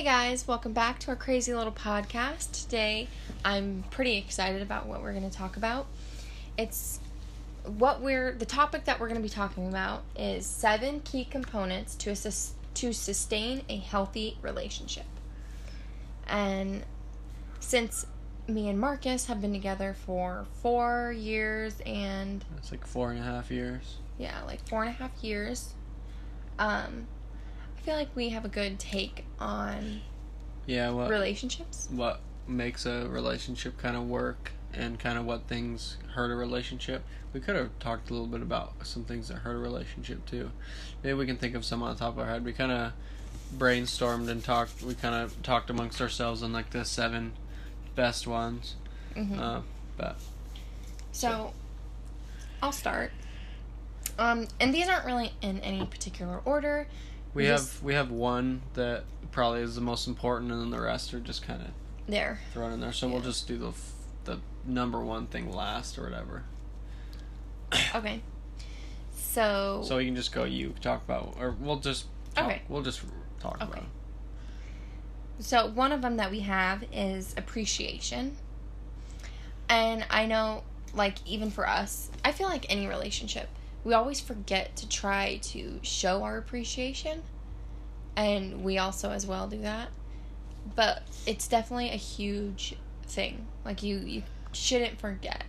Hey guys, welcome back to our crazy little podcast. Today, I'm pretty excited about what we're going to talk about. It's what we're the topic that we're going to be talking about is seven key components to assist, to sustain a healthy relationship. And since me and Marcus have been together for four years and It's like four and a half years. yeah, like four and a half years, um, I feel like we have a good take on Yeah, what relationships. what makes a relationship kind of work and kind of what things hurt a relationship. We could have talked a little bit about some things that hurt a relationship too. Maybe we can think of some on the top of our head. We kind of brainstormed and talked. We kind of talked amongst ourselves on like the seven best ones. hmm Uh, but So, I'll start. Um, and these aren't really in any particular order. We We have we have one that probably is the most important, and then the rest are just kind of There. thrown in there. So we'll just do the f- the number one thing last or whatever. Okay. So, So we can just go. You talk about, or we'll just talk, Okay. We'll just talk about. Okay. it. so one of them that we have is appreciation. And I know, like, even for us, I feel like any relationship, we always forget to try to show our appreciation. And we also, as well, do that. But it's definitely a huge thing. Like, you, you shouldn't forget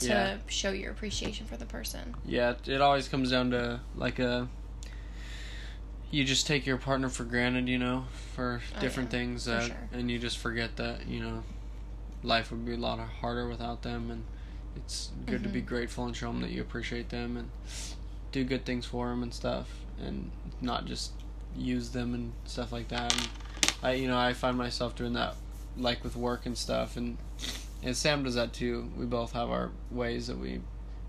to Yeah. show your appreciation for the person. Yeah, it- always comes down to like a. You just take your partner for granted, you know, for Oh, different yeah, things that, sure. and you just forget that you know, life would be a lot harder without them, and it's good to be Mhm. grateful and show them that you appreciate them and do good things for them and stuff, and not just use them and stuff like that. And I, you know, I find myself doing that, like with work and stuff, and and Sam does that too. We both have our ways that we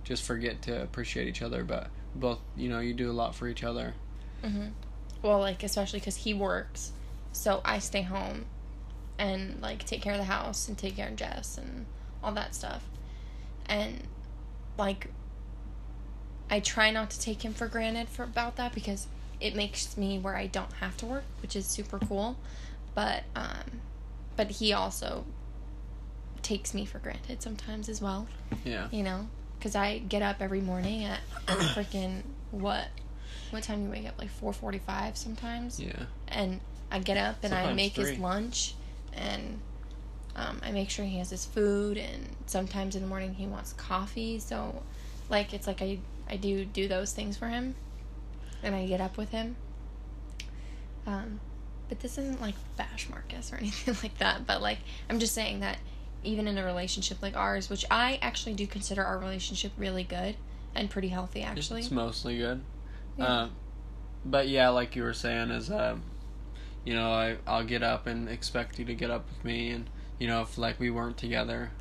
just forget to appreciate each other, but both, you know, you do a lot for each other. hmm Well, like especially because he works, so I stay home, and like take care of the house and take care of Jess and all that stuff, and like I try not to take him for granted for about that because it makes me where I don't have to work, which is super cool, but um, but he also takes me for granted sometimes as well, Yeah. you know, because I get up every morning at freaking what what time you wake up? Like 4.45 sometimes? Yeah. and i get up and i Sometimes make his lunch and um, i make sure he has his food and sometimes in the morning he wants coffee so like it's like i i do do those things for him and i get up with him um but this isn't like bash marcus or anything like that but like i'm just saying that even in a relationship like ours which i actually do consider our relationship really good and pretty healthy actually It's mostly good. Yeah. Uh, but yeah, like you were saying, is um, you know, I I'll get up and expect you to get up with me, and you know, if like we weren't together,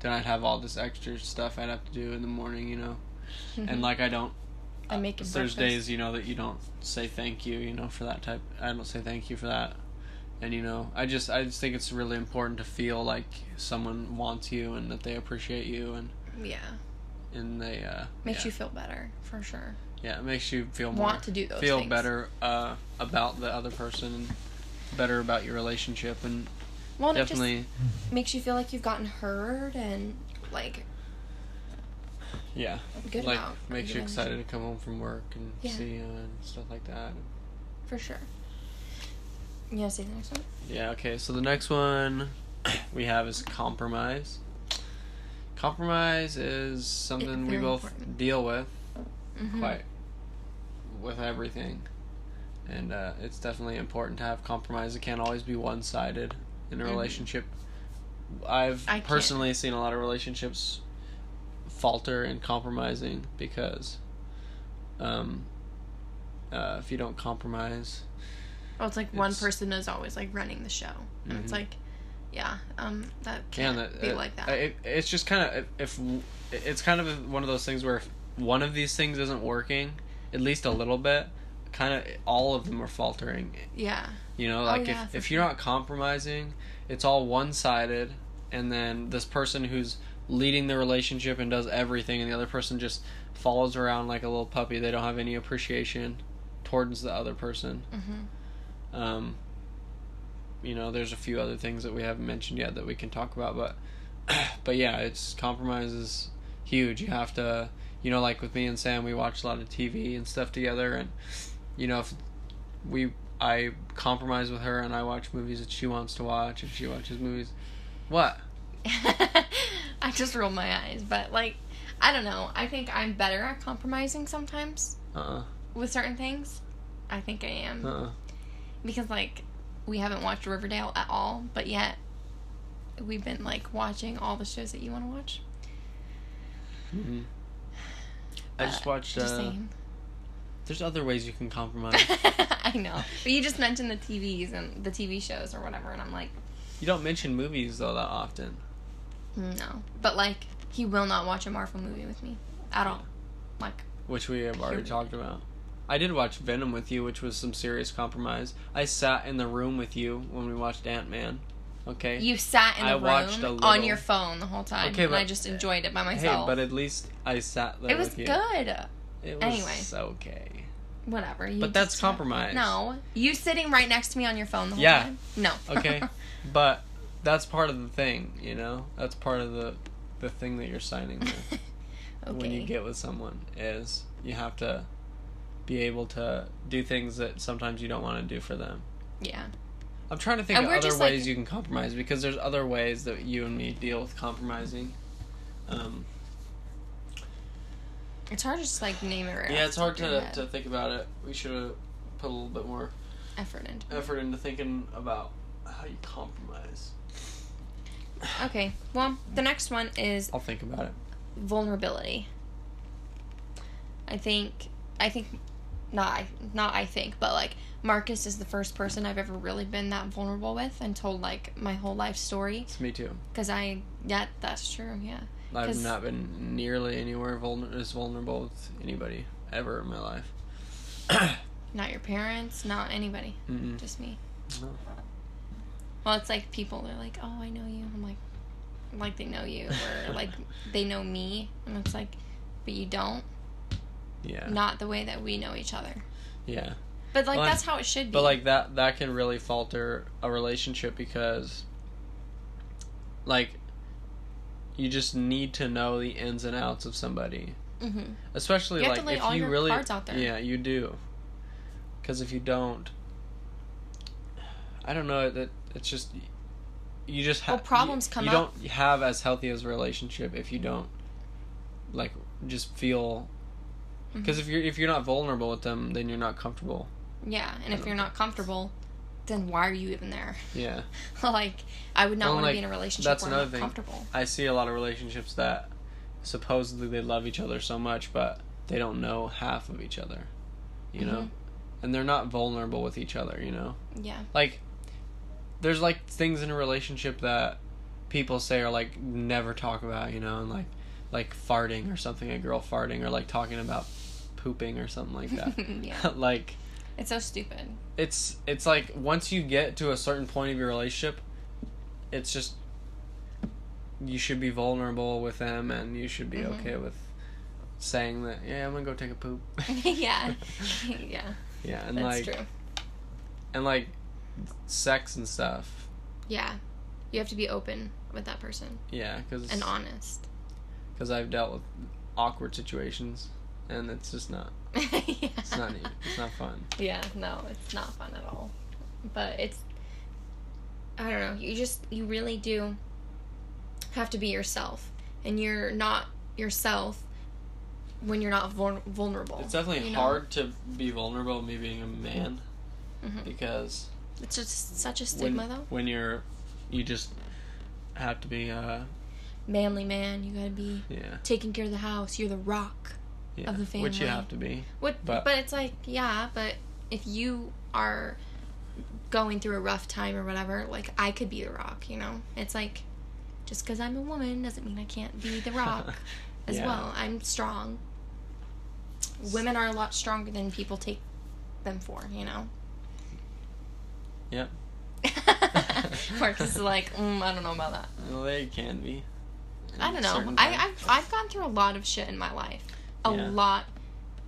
then I'd have all this extra stuff I'd have to do in the morning, you know, and like I don't. I make him There's days you know that you don't say thank you, you know, for that type. I don't say thank you for that, and you know, I just I just think it's really important to feel like someone wants you and that they appreciate you and yeah and they uh makes yeah. you feel better for sure Yeah, it makes you feel more want to do those feel things. better uh, about the other person and better about your relationship and well and it definitely just makes you feel like you've gotten heard and like yeah good like about makes you excited to come home from work and Yeah. see you and stuff like that. for sure you gonna say the next one Yeah. Okay. So the next one we have is compromise. Compromise is something we both important. deal with mm-hmm. quite with everything, and uh, it's definitely important to have compromise. It can't always be one sided in a Mhm. relationship. I've I can't- personally seen a lot of relationships falter and compromising because um, uh, if you don't compromise, well it's like one person is always like running the show and it's Mhm. like yeah um that can can't that be uh, like that It, it's just kind of if, if it's kind of one of those things where if one of these things isn't working, at least a little bit, kind of all of them are faltering. yeah You know, Oh, like yeah, if if you're not compromising, it's all one sided, and then this person who's leading the relationship and does everything, and the other person just follows around like a little puppy. They don't have any appreciation towards the other person. mm-hmm. Um, you know, there's a few other things that we haven't mentioned yet that we can talk about, but but yeah, it's compromise is huge. You have to, you know, like with me and Sam, we watch a lot of TV and stuff together, and you know, if we I compromise with her and I watch movies that she wants to watch, and she watches movies, what? I just rolled my eyes, but like, I don't know. I think I'm better at compromising sometimes Uh. uh with certain things. I think I am Uh. uh because like we haven't watched Riverdale at all, but yet we've been like watching all the shows that you want to watch. hmm I just But watched. Just uh, saying. There's other ways you can compromise. I know, but you just mentioned the TVs and the TV shows or whatever, and I'm like, you don't mention movies though that often. no. But like, he will not watch a Marvel movie with me at all. Like, which we have already talked about. I did watch Venom with you, which was some serious compromise. I sat in the room with you when we watched Ant Man. Okay. you sat in the I watched room on your phone the whole time, Okay, and I just enjoyed it by myself. hey, but at least I sat there. it was with you. good. It was Anyway. okay. Whatever. You But that's compromise. No, you sitting right next to me on your phone the whole Yeah. time. No. Okay, but that's part of the thing, you know. That's part of the the thing that you're signing with okay. when you get with someone is you have to be able to do things that sometimes you don't want to do for them. yeah. I'm trying to think And of other ways like- you can compromise because there's other ways that you and me deal with compromising. Um, It's hard to just like name it right. yeah, it's hard top of your to, to think about it. We should have put a little bit more effort into. effort into thinking about how you compromise. Okay. Well, the next one is I'll think about it. vulnerability. I think I think not I not I think, but like Marcus is the first person I've ever really been that vulnerable with and told like my whole life story It's me too. because I yeah that's true yeah I've not been nearly anywhere vulner- as vulnerable with anybody ever in my life. not your parents not anybody Mm-mm. just me No. well it's like people they're like oh I know you I'm like like they know you or like they know me and it's like but you don't Yeah. not the way that we know each other Yeah. but like Well, that's how it should be But like that that can really falter a relationship because like you just need to know the ins and outs of somebody. hmm Especially You like if you really cards out there. Yeah, you do. Cuz if you don't I don't know that it's just you just have Well, problems come up. you up. don't have as healthy as a relationship if you don't like just feel Mm-hmm. because if you're if you're not vulnerable with them then you're not comfortable Yeah, and if you're not comfortable, then why are you even there? yeah like, I would not Well, want to like, be in a relationship that's where another I'm not thing. comfortable. I see a lot of relationships that supposedly they love each other so much, but they don't know half of each other, you know, Mhm. and they're not vulnerable with each other, you know. Yeah. Like, there's like things in a relationship that people say are like never talk about, you know, and like like farting or something, a girl farting, or like talking about pooping or something like that. yeah. like It's so stupid. it's it's like once you get to a certain point of your relationship, it's just you should be vulnerable with them and you should be Mhm. okay with saying that yeah I'm gonna go take a poop. yeah. yeah. yeah, and That's like true. and like sex and stuff. Yeah. You have to be open with that person Yeah, because and honest. because I've dealt with awkward situations and it's just not yeah. it's not neat. It's not fun. Yeah, no, it's not fun at all. But it's I don't know, you just you really do have to be yourself. And you're not yourself when you're not vul- vulnerable. It's definitely you know? hard to be vulnerable me being a man Mhm. because It's just such a when, stigma though. when you're you just have to be uh Manly man, you gotta be yeah taking care of the house. You're the rock. Yeah Of the which you have to be What? But- But, it's like, yeah, but if you are going through a rough time or whatever, like I could be the rock. You know, it's like just because I'm a woman doesn't mean I can't be the rock as Yeah. well. I'm strong. Women are a lot stronger than people take them for. You know. Yep. Marcus is like, mm, I don't know about that. well, they can be I don't know. I. I've I've gone through a lot of shit in my life. A Yeah. lot.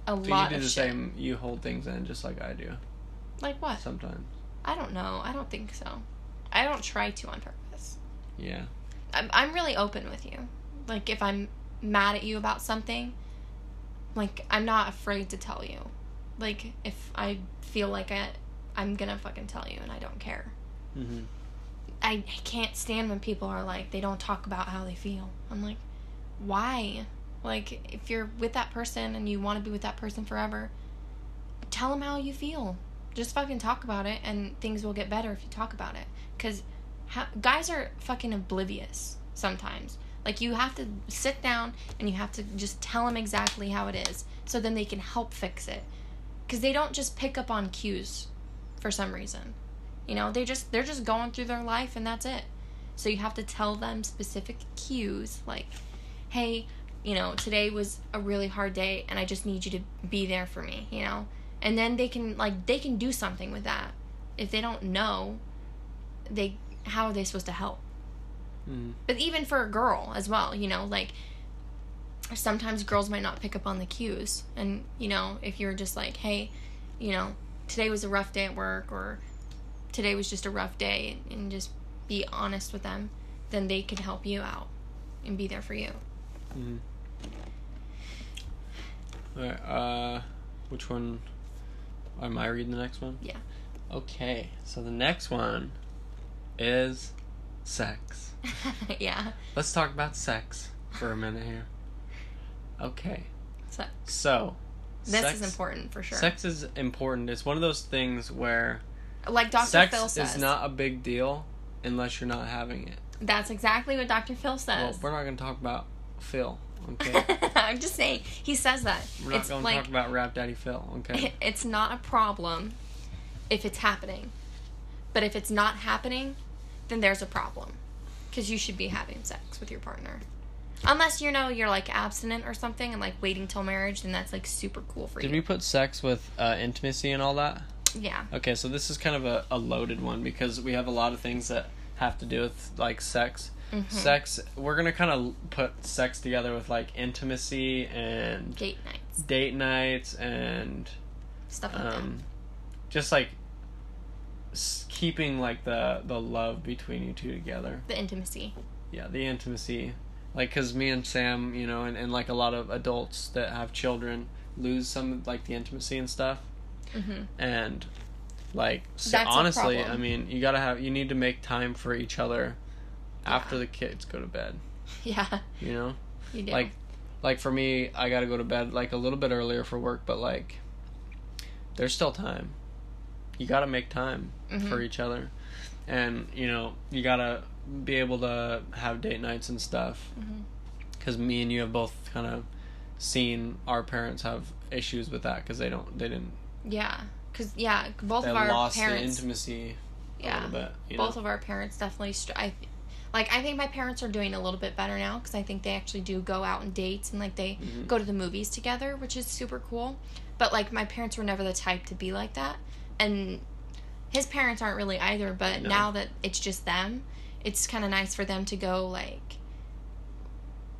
A so lot you do of the shit. same you hold things in just like I do Like what? sometimes I don't know. I don't think so. I don't try to on purpose. Yeah. I'm I'm really open with you. Like if I'm mad at you about something, like I'm not afraid to tell you. Like if I feel like I I'm gonna fucking tell you and I don't care. hmm I, I can't stand when people are like they don't talk about how they feel. I'm like, why? Like if you're with that person and you want to be with that person forever, tell them how you feel. Just fucking talk about it and things will get better if you talk about it. Cuz ha- guys are fucking oblivious sometimes. Like you have to sit down and you have to just tell them exactly how it is so then they can help fix it. Cuz they don't just pick up on cues for some reason. You know, they just they're just going through their life and that's it. So you have to tell them specific cues like, "Hey, you know, today was a really hard day and I just need you to be there for me," you know? And then they can like they can do something with that. If they don't know, they how are they supposed to help? hmm But even for a girl as well, you know, like sometimes girls might not pick up on the cues. And, you know, if you're just like, hey, you know, today was a rough day at work or today was just a rough day and just be honest with them, then they can help you out and be there for you. hmm Alright, uh, which one? Am I reading the next one? Yeah. Okay, so the next one is sex. yeah. Let's talk about sex for a minute here. Okay, So so this sex, is important for sure. Sex is important. It's one of those things where like Dr. sex Phil says. is not a big deal unless you're not having it. That's exactly what Dr. Phil says. Well, says. we're not going to talk about Phil, okay? I'm just saying. He says that. We're not it's going to talk about Rap Daddy Phil, okay? it's not a problem if it's happening. But if it's not happening, then there's a problem. Because you should be having sex with your partner. Unless you know you're like abstinent or something and like waiting till marriage, then that's like super cool for Did you. Did we put sex with uh, intimacy and all that? yeah. Okay, so this is kind of a, a loaded one because we have a lot of things that have to do with like sex. Mhm. Sex, we're gonna kind of put sex together with like intimacy and Date nights. date nights and Stuff like um, just like keeping like the the love between you two together. The intimacy. Yeah, the intimacy, like because me and Sam, you know, and, and like a lot of adults that have children lose some like the intimacy and stuff hmm and like so honestly i mean you gotta have you need to make time for each other after the kids go to bed Yeah, you know you do. like like for me i gotta go to bed like a little bit earlier for work but like there's still time you gotta make time Mhm. for each other and you know you gotta be able to have date nights and stuff Mhm. because me and you have both kind of seen our parents have issues with that because they don't they didn't Yeah, because yeah, both of our lost parents. the intimacy a yeah, little bit both know? of our parents definitely. Str- I, th- like I think my parents are doing a little bit better now because I think they actually do go out on dates and like they Mhm. go to the movies together, which is super cool. But like my parents were never the type to be like that, and his parents aren't really either. But No. now that it's just them, it's kind of nice for them to go like.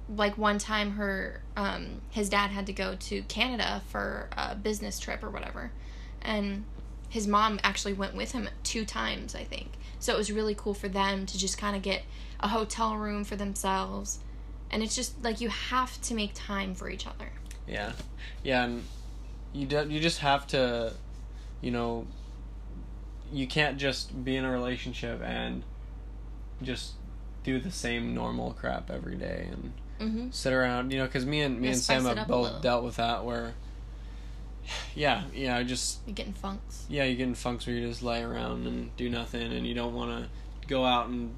Like one time, her um, his dad had to go to Canada for a business trip or whatever, and his mom actually went with him two times, I think. So it was really cool for them to just kind of get a hotel room for themselves. And it's just like you have to make time for each other. Yeah, yeah, and you do, you just have to, you know, you can't just be in a relationship and just do the same normal crap every day and Mm-hmm. sit around, you know, because me and me and Sam have both dealt with that where, yeah, yeah, just You're getting funks. yeah, you're getting funks where you just lay around and do nothing, and you don't want to go out and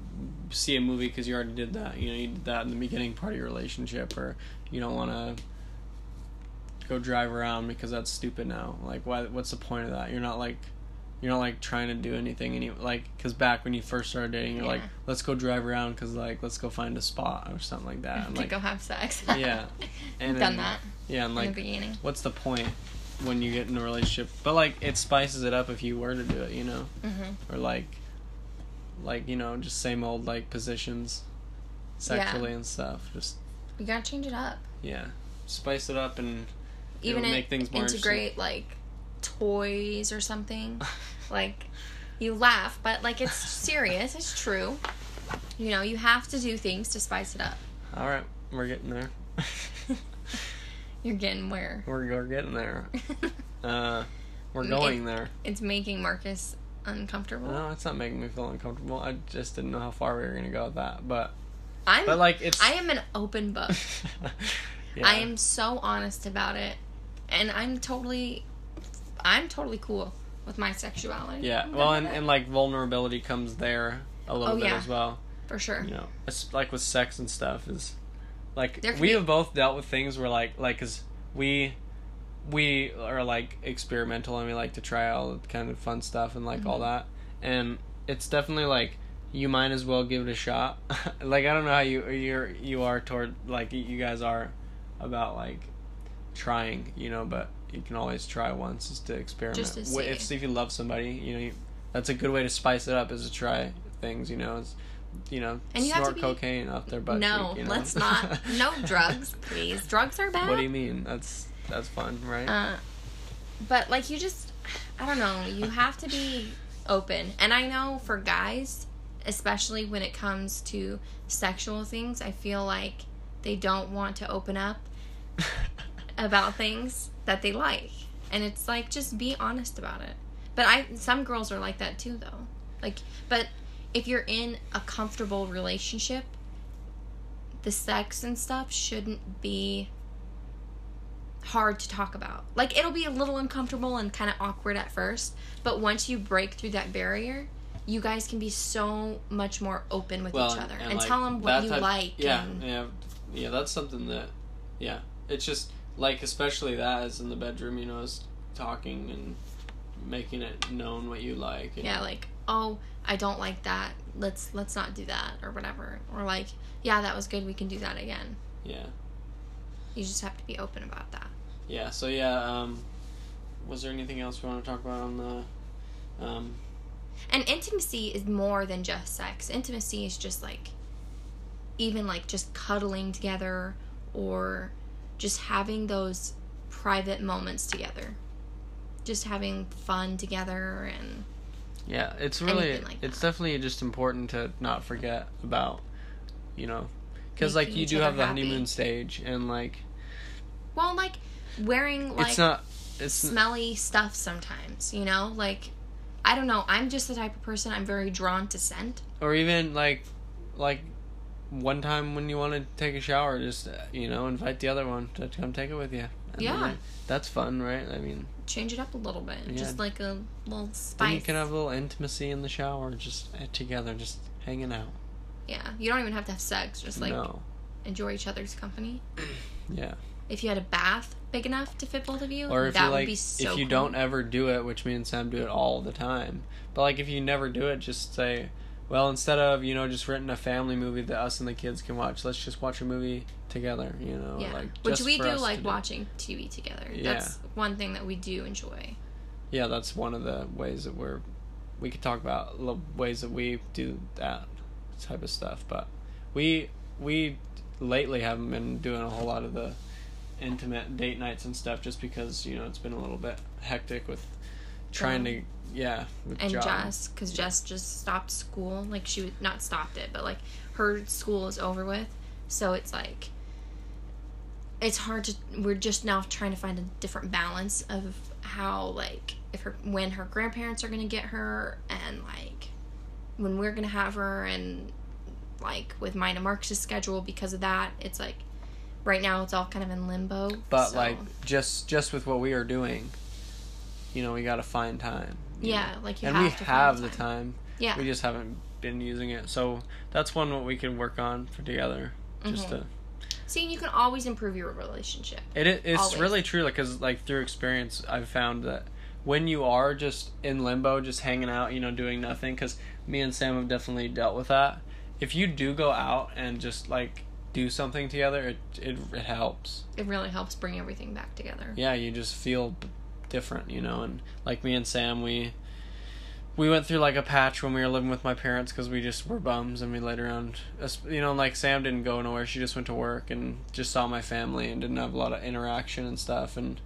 see a movie because you already did that. You know, you did that in the beginning part of your relationship, or you don't want to go drive around because that's stupid now. Like, why? What's the point of that? You're not like. You're not like trying to do anything, any like because back when you first started dating, you're like, let's go drive around because like let's go find a spot or something like that. And, to like, go have sex. yeah, and done then- that yeah, and in like the beginning. what's the point when you get in a relationship? But like it spices it up if you were to do it, you know, Mm-hmm. or like, like you know, just same old like positions, sexually and stuff. Just You gotta change it up. yeah, spice it up and Even It'll make things more integrate like toys or something. like you laugh, but like it's serious. It's true. You know, you have to do things to spice it up. All right, we're getting there. You're getting where? we're, we're getting there. Uh, we're going there. It's making Marcus uncomfortable. No, it's not making me feel uncomfortable. I just didn't know how far we were gonna go with that. But I'm but like it's. I am an open book. yeah. I am so honest about it. And I'm totally I'm totally cool with my sexuality. Yeah. Well, and, and like vulnerability comes there a little Oh, bit yeah. as well. for sure. You know, it's like with sex and stuff is like we be- have both dealt with things where like like cuz we we are like experimental and we like to try all the kind of fun stuff and like all Mhm. that. And it's definitely like you might as well give it a shot. like I don't know how you you're you are toward like you guys are about like trying, you know, but you can always try once is to experiment. Just to Wh- If see. if you love somebody, you know, you, that's a good way to spice it up is to try things, you know, is you know, And you snort be- cocaine off their butt no, cheek, you know? let's not. No drugs, please. Drugs are bad. what do you mean? That's that's fun, right? Uh, but like you just, I don't know. You have to be open, and I know for guys, especially when it comes to sexual things, I feel like they don't want to open up about things that they like, and it's like just be honest about it. But I, some girls are like that too, though. Like, but if you're in a comfortable relationship, the sex and stuff shouldn't be hard to talk about. Like it'll be a little uncomfortable and kind of awkward at first, but once you break through that barrier, you guys can be so much more open with well, each other and, and, like, tell them what you type- like. Yeah, and, yeah, yeah. That's something that, yeah. It's just like especially that is in the bedroom, you know, is talking and making it known what you like. and- yeah, like oh, I don't like that. Let's let's not do that or whatever. Or like yeah, that was good. We can do that again. yeah, You just have to be open about that. yeah. So yeah, um, was there anything else we want to talk about on the, um, And intimacy is more than just sex. Intimacy is just like even like just cuddling together or just having those private moments together. Just having fun together and Yeah, it's really like it's that. definitely just important to not forget about, you know, because like you do have the happy. honeymoon stage and like well like wearing like it's not it's smelly stuff sometimes, you know? Like I don't know, I'm just the type of person I'm very drawn to scent. or even like like one time when you want to take a shower, just uh, you know invite the other one to come take it with you. And Yeah. then, that's fun, right? I mean, Change it up a little bit. Yeah. Just like a little spice. then you can have a little intimacy in the shower, just uh, together, just hanging out. yeah. You don't even have to have sex, just like no, enjoy each other's company. yeah. If you had a bath big enough to fit both of you, Or if that you would like, be so if you cool. don't ever do it, which me and Sam do it all the time. But like, if you never do it, just say, well, instead of you know just renting a family movie that us and the kids can watch, let's just watch a movie together. You know, yeah, like which we do like watching TV together. Yeah. That's one thing that we do enjoy. Yeah, that's one of the ways that we're. We could talk about ways that we do that type of stuff, but we we lately haven't been doing a whole lot of the intimate date nights and stuff, just because you know it's been a little bit hectic with trying to yeah with And job. Jess, because Jess just stopped school, like she was not stopped it, but like her school is over with, so it's like it's hard to. We're just now trying to find a different balance of how like if her when her grandparents are gonna get her and like when we're gonna have her and like with mine and Marcus's schedule because of that, it's like right now it's all kind of in limbo. But so- like just just with what we are doing, you know, we got to find time. yeah, know. like you and have we to have the time. Yeah, We just haven't been using it. So that's one what we can work on for together. Just Mhm. to see, you can always improve your relationship. it it- it's Always. really true like because like through experience I've found that when you are just in limbo, just hanging out, you know, doing nothing. Because me and Sam have definitely dealt with that. If you do go out and just like do something together, it it, it helps. It really helps bring everything back together. yeah, you just feel different, you know. And like me and Sam, we we went through like a patch when we were living with my parents because we just were bums and we laid around. You know, like Sam didn't go nowhere; she just went to work and just saw my family and didn't have a lot of interaction and stuff. And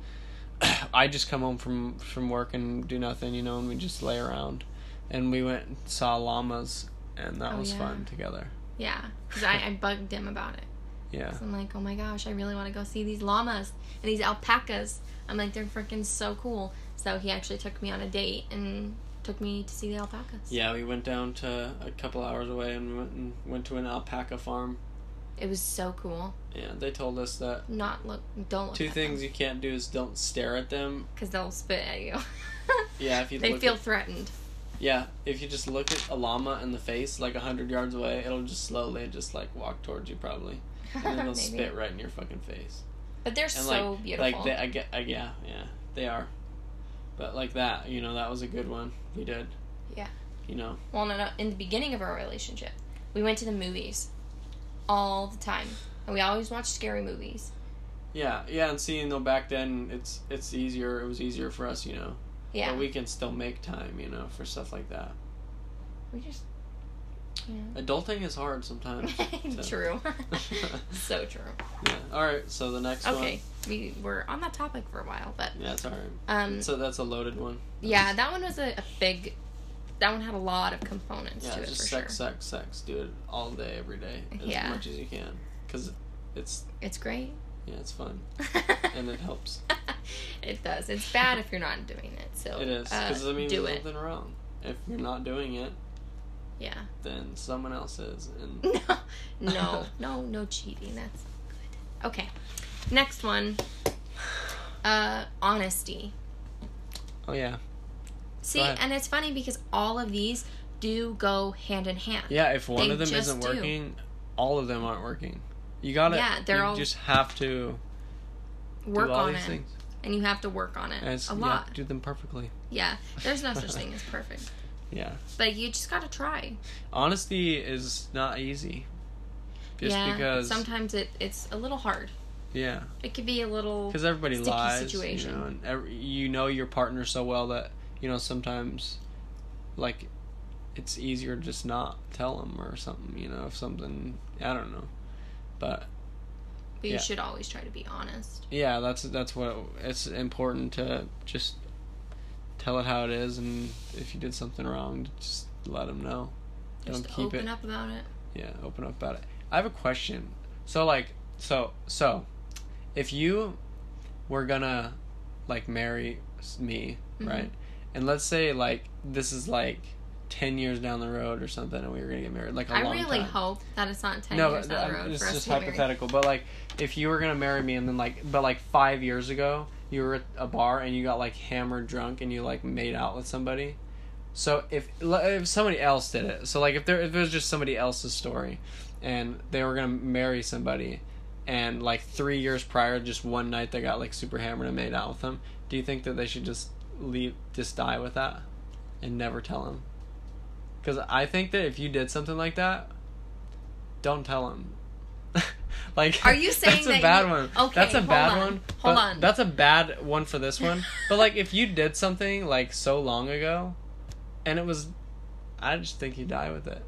I just come home from from work and do nothing, you know, and we just lay around. and we went and saw llamas, and that Oh, was yeah. fun together. Yeah, because I, I bugged him about it. Yeah. I'm like, oh my gosh, I really want to go see these llamas and these alpacas. I'm like, they're freaking so cool. So he actually took me on a date and took me to see the alpacas. Yeah, we went down to a couple hours away and went and went to an alpaca farm. It was so cool. Yeah, they told us that Not look, don't look. two things you can't do is don't stare at them. because they'll spit at you. Yeah, if you they feel at- threatened. Yeah, if you just look at a llama in the face like a hundred yards away, it'll just slowly just like walk towards you probably, and then it'll spit right in your fucking face. But they're And so like, beautiful. like they, I get, I, yeah, yeah, they are. But like that, you know, that was a good one we did. Yeah. You know, well, no, no. In the beginning of our relationship, we went to the movies all the time, and we always watched scary movies. yeah, yeah, and seeing though back then, it's it's easier. It was easier for us, you know. Yeah. But we can still make time, you know, for stuff like that. we just. Yeah. Adulting is hard sometimes. true. so true. Yeah. All right. So the next Okay, one. Okay. We were on that topic for a while, but Yeah, it's all right. um, So that's a loaded one. yeah, that one was a, a big. That one had a lot of components Yeah, to it just for sex, sure. sex, sex. Do it all day, every day, as Yeah. much as you can, because it's It's great. yeah, it's fun and it helps. it does. It's bad if you're not doing it. So It is uh, because I mean, do there's it. nothing wrong. If you're not doing it, Yeah. then someone else is, and No, no, no, no cheating. That's good. Okay, next one. Uh, honesty. oh yeah, See, and it's funny because all of these do go hand in hand. yeah. If one They of them isn't do. working, all of them aren't working. You gotta. Yeah, they're you all- just have to Work do on it, things. and you have to work on it And a lot. do them perfectly. Yeah, there's no such thing as perfect, Yeah, but you just gotta try. honesty is not easy. Just yeah, because sometimes it it's a little hard. yeah, It could be a little. because everybody lies, situation. you know, and every, you know your partner so well that you know sometimes, like, it's easier to just not tell them or something. You know, if something I don't know, but But you yeah. should always try to be honest. yeah, that's that's what it's important to just tell it how it is, and if you did something wrong, just let them know. Just Don't keep open it. up about it. Yeah, open up about it. I have a question. So like so so if you were gonna like marry me, Mhm. right? And let's say like this is like 10 years down the road or something and we were to get married like a I long really time. hope that it's not ten no, years down the road it's just hypothetical. But like, if you were gonna marry me, and then like, but like five years ago, you were at a bar and you got like hammered drunk and you like made out with somebody. So if if somebody else did it, so like if there if it was just somebody else's story, and they were gonna marry somebody, and like three years prior, just one night they got like super hammered and made out with them. Do you think that they should just leave, just die with that, and never tell him? Because I think that if you did something like that, don't tell him. like, Are you saying that's a bad you- one? Okay, that's a hold bad on, one. hold on. That's a bad one for this one. but like, if you did something like so long ago, and it was, I just think you die with it.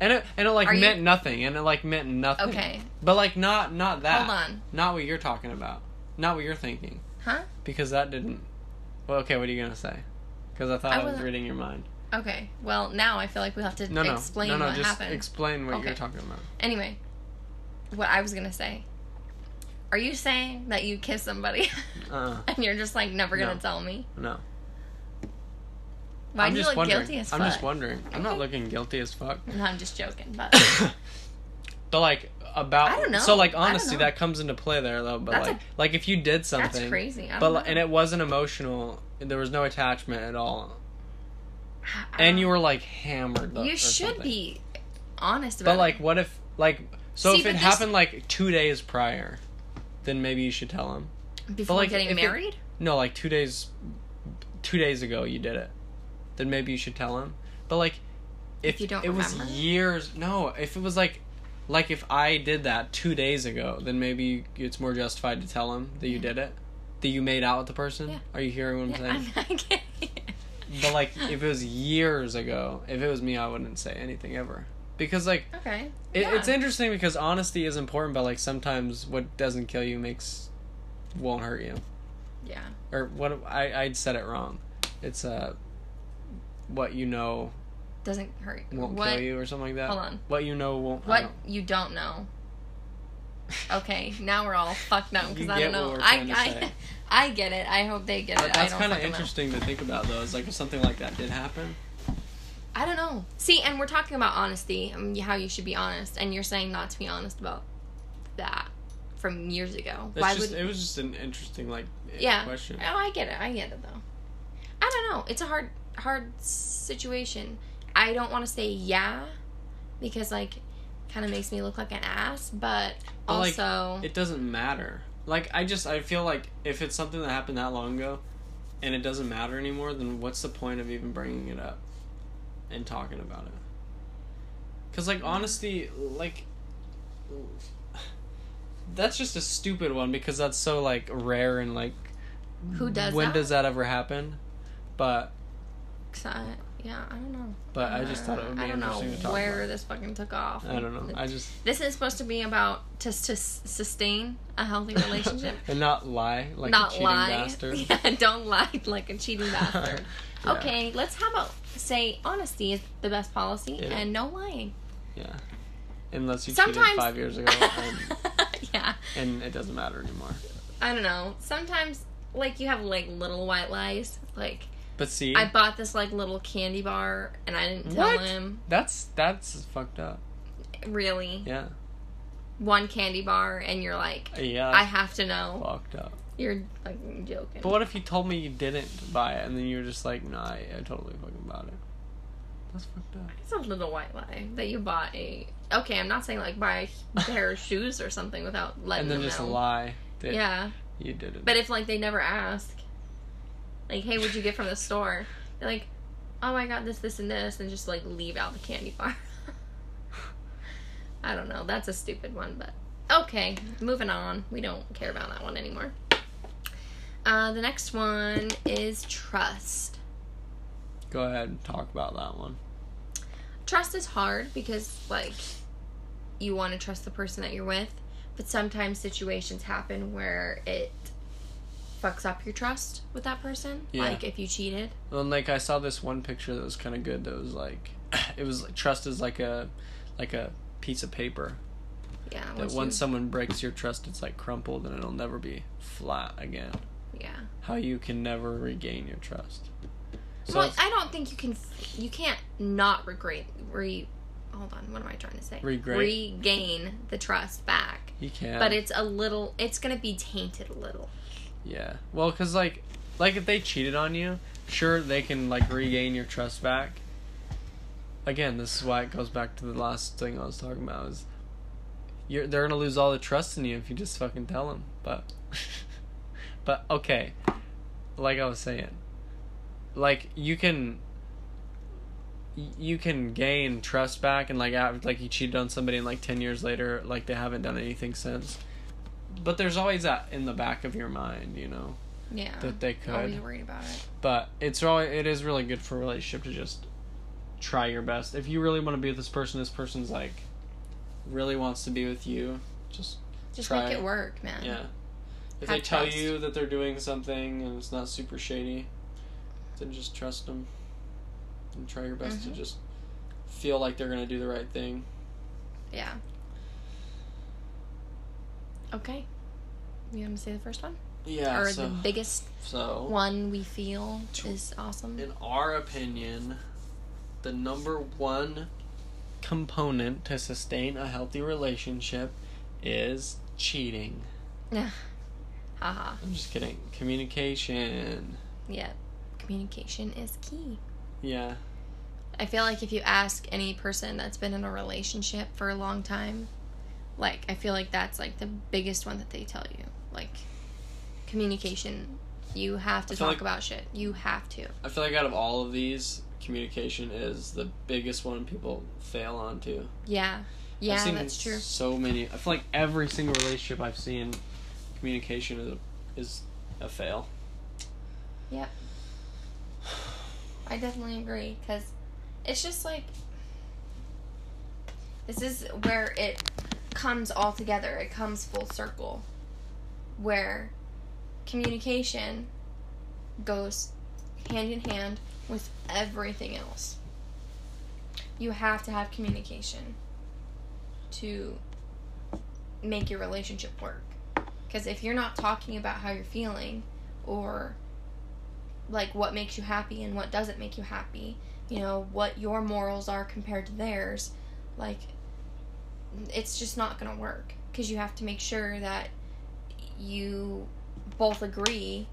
And it and it like Are you- meant nothing, and it like meant nothing. Okay. But like not not that. Hold on. Not what you're talking about. Not what you're thinking. Huh? Because that didn't. Well, okay. What are you gonna say? Because I thought I I, was reading your mind. Okay. Well, now I feel like we have to No, no, explain no, no. what just happened. explain what Okay. you're talking about. anyway, what I was gonna say. Are you saying that you kiss somebody Uh, and you're just like never gonna No. tell me? no. Why I'm do you look wondering. guilty as fuck? I'm just wondering. I'm not looking guilty as fuck. No, I'm just joking, but but like about I don't know. so like honesty that comes into play there though. But That's like a- like if you did something, that's crazy. But know. and it wasn't emotional. There was no attachment at all, and you were like hammered. though, You should something. be honest about But like, it. what if like so See, if it happened like two days prior, then maybe you should tell him. before like, getting if it- married. No, like two days, two days ago you did it. Then maybe you should tell him. But like, if, If you don't it was years, no. If it was like, like if I did that two days ago, then maybe it's more justified to tell him that you did it, that you made out with the person. Yeah. Are you hearing what I'm Yeah, saying? I'm not kidding. But like, if it was years ago, if it was me, I wouldn't say anything ever. Because like, okay. it, Yeah. it's interesting because honesty is important, but like sometimes what doesn't kill you makes won't hurt you Yeah. or what I I said it wrong. It's uh what you know Doesn't hurt. won't what? kill you or something like that. Hold on. What you know won't. What don't- you don't know. Okay, now we're all fucked up because I don't know. I I. I get it. I hope they get But it. that's kind of fucking know. interesting to think about, though. Is like if something like that did happen. I don't know. See, and we're talking about honesty, um, how you should be honest, and you're saying not to be honest about that from years ago. It's Why just, would? it was just an interesting like yeah. question. Oh, I get it. I get it though. I don't know. It's a hard, hard situation. I don't want to say yeah, because like, kind of makes me look like an ass. But But, like, also, It doesn't matter. Like I just I feel like if it's something that happened that long ago, and it doesn't matter anymore, then what's the point of even bringing it up and talking about it? Because like honesty, like that's just a stupid one because that's so like rare and like who does when that? does that ever happen? But 'Cause I- yeah, I don't know. but I just thought it would be I don't know to talk where about. this fucking took off. I don't know. I just This is supposed to be about to, to sustain a healthy relationship. and not lie like not a cheating lie. bastard. Yeah, don't lie like a cheating bastard. Yeah. Okay, let's have a say honesty is the best policy Yeah. and no lying. Yeah. Unless you Sometimes cheated five years ago and, yeah, and it doesn't matter anymore. I don't know. Sometimes like you have like little white lies. Like But see, I bought this like little candy bar and I didn't tell What? him that's that's fucked up. really Yeah. one candy bar and you're like Yeah. I have to know. fucked up. You're joking. But what if you told me you didn't buy it and then you were just like, nah, I, I totally fucking bought it. That's fucked up. It's a little white lie that you bought a. Okay, I'm not saying like buy a pair of shoes or something without letting them know. and then them just know. lie that Yeah, you did it. but if like they never ask, like, hey, what'd you get from the store? They're like, oh, I got this, this, and this, and just like leave out the candy bar. I don't know. That's a stupid one, but okay. Moving on. We don't care about that one anymore. Uh, the next one is trust. Go ahead and talk about that one. trust is hard because like you want to trust the person that you're with but sometimes situations happen where it fucks up your trust with that person Yeah. like if you cheated Well, and like I saw this one picture that was kind of good. That was like, it was like trust is like a, like a piece of paper. yeah That once once someone breaks your trust, it's like crumpled and it'll never be flat again. Yeah How you can never regain your trust. So well i don't think you can you can't not regret re hold on what am i trying to say Regret. regain the trust back you can. but it's a little it's gonna be tainted a little yeah. Well, cause like, like if they cheated on you, sure they can like regain your trust back. Again, this is why it goes back to the last thing I was talking about is, you're they're gonna lose all the trust in you if you just fucking tell them. But, but okay, like I was saying, like you can. You can gain trust back, and like act like you cheated on somebody, and like ten years later, like they haven't done anything since. But there's always that in the back of your mind, you know, yeah that they could. always worried about it But it's really, it is really good for a relationship to just try your best. If you really want to be with this person, this person's like really wants to be with you. Just just Try make it work man yeah. If they tell trust. you that they're doing something and it's not super shady, then just trust them and try your best Mhm. to just feel like they're gonna do the right thing. Yeah. Okay. You want to say the first one? Yeah. or so the biggest so one we feel To- is awesome? in our opinion, the number one component to sustain a healthy relationship is cheating. Haha. I'm just kidding. Communication. Yeah. Communication is key. Yeah. I feel like if you ask any person that's been in a relationship for a long time, like I feel like that's like the biggest one that they tell you. Like communication. You have to talk like- about shit. You have to. I feel like out of all of these, communication is the biggest one people fail. Yeah. I've Yeah, seen that's true. So many. I feel like every single relationship I've seen, communication is a, is a fail. Yep. I definitely agree because it's just like this is where it comes all together. It comes full circle where communication goes hand in hand with everything else. You have to have communication to make your relationship work. Because if you're not talking about how you're feeling or like what makes you happy and what doesn't make you happy, you know, what your morals are compared to theirs, like it's just not going to work because you have to make sure that you both agree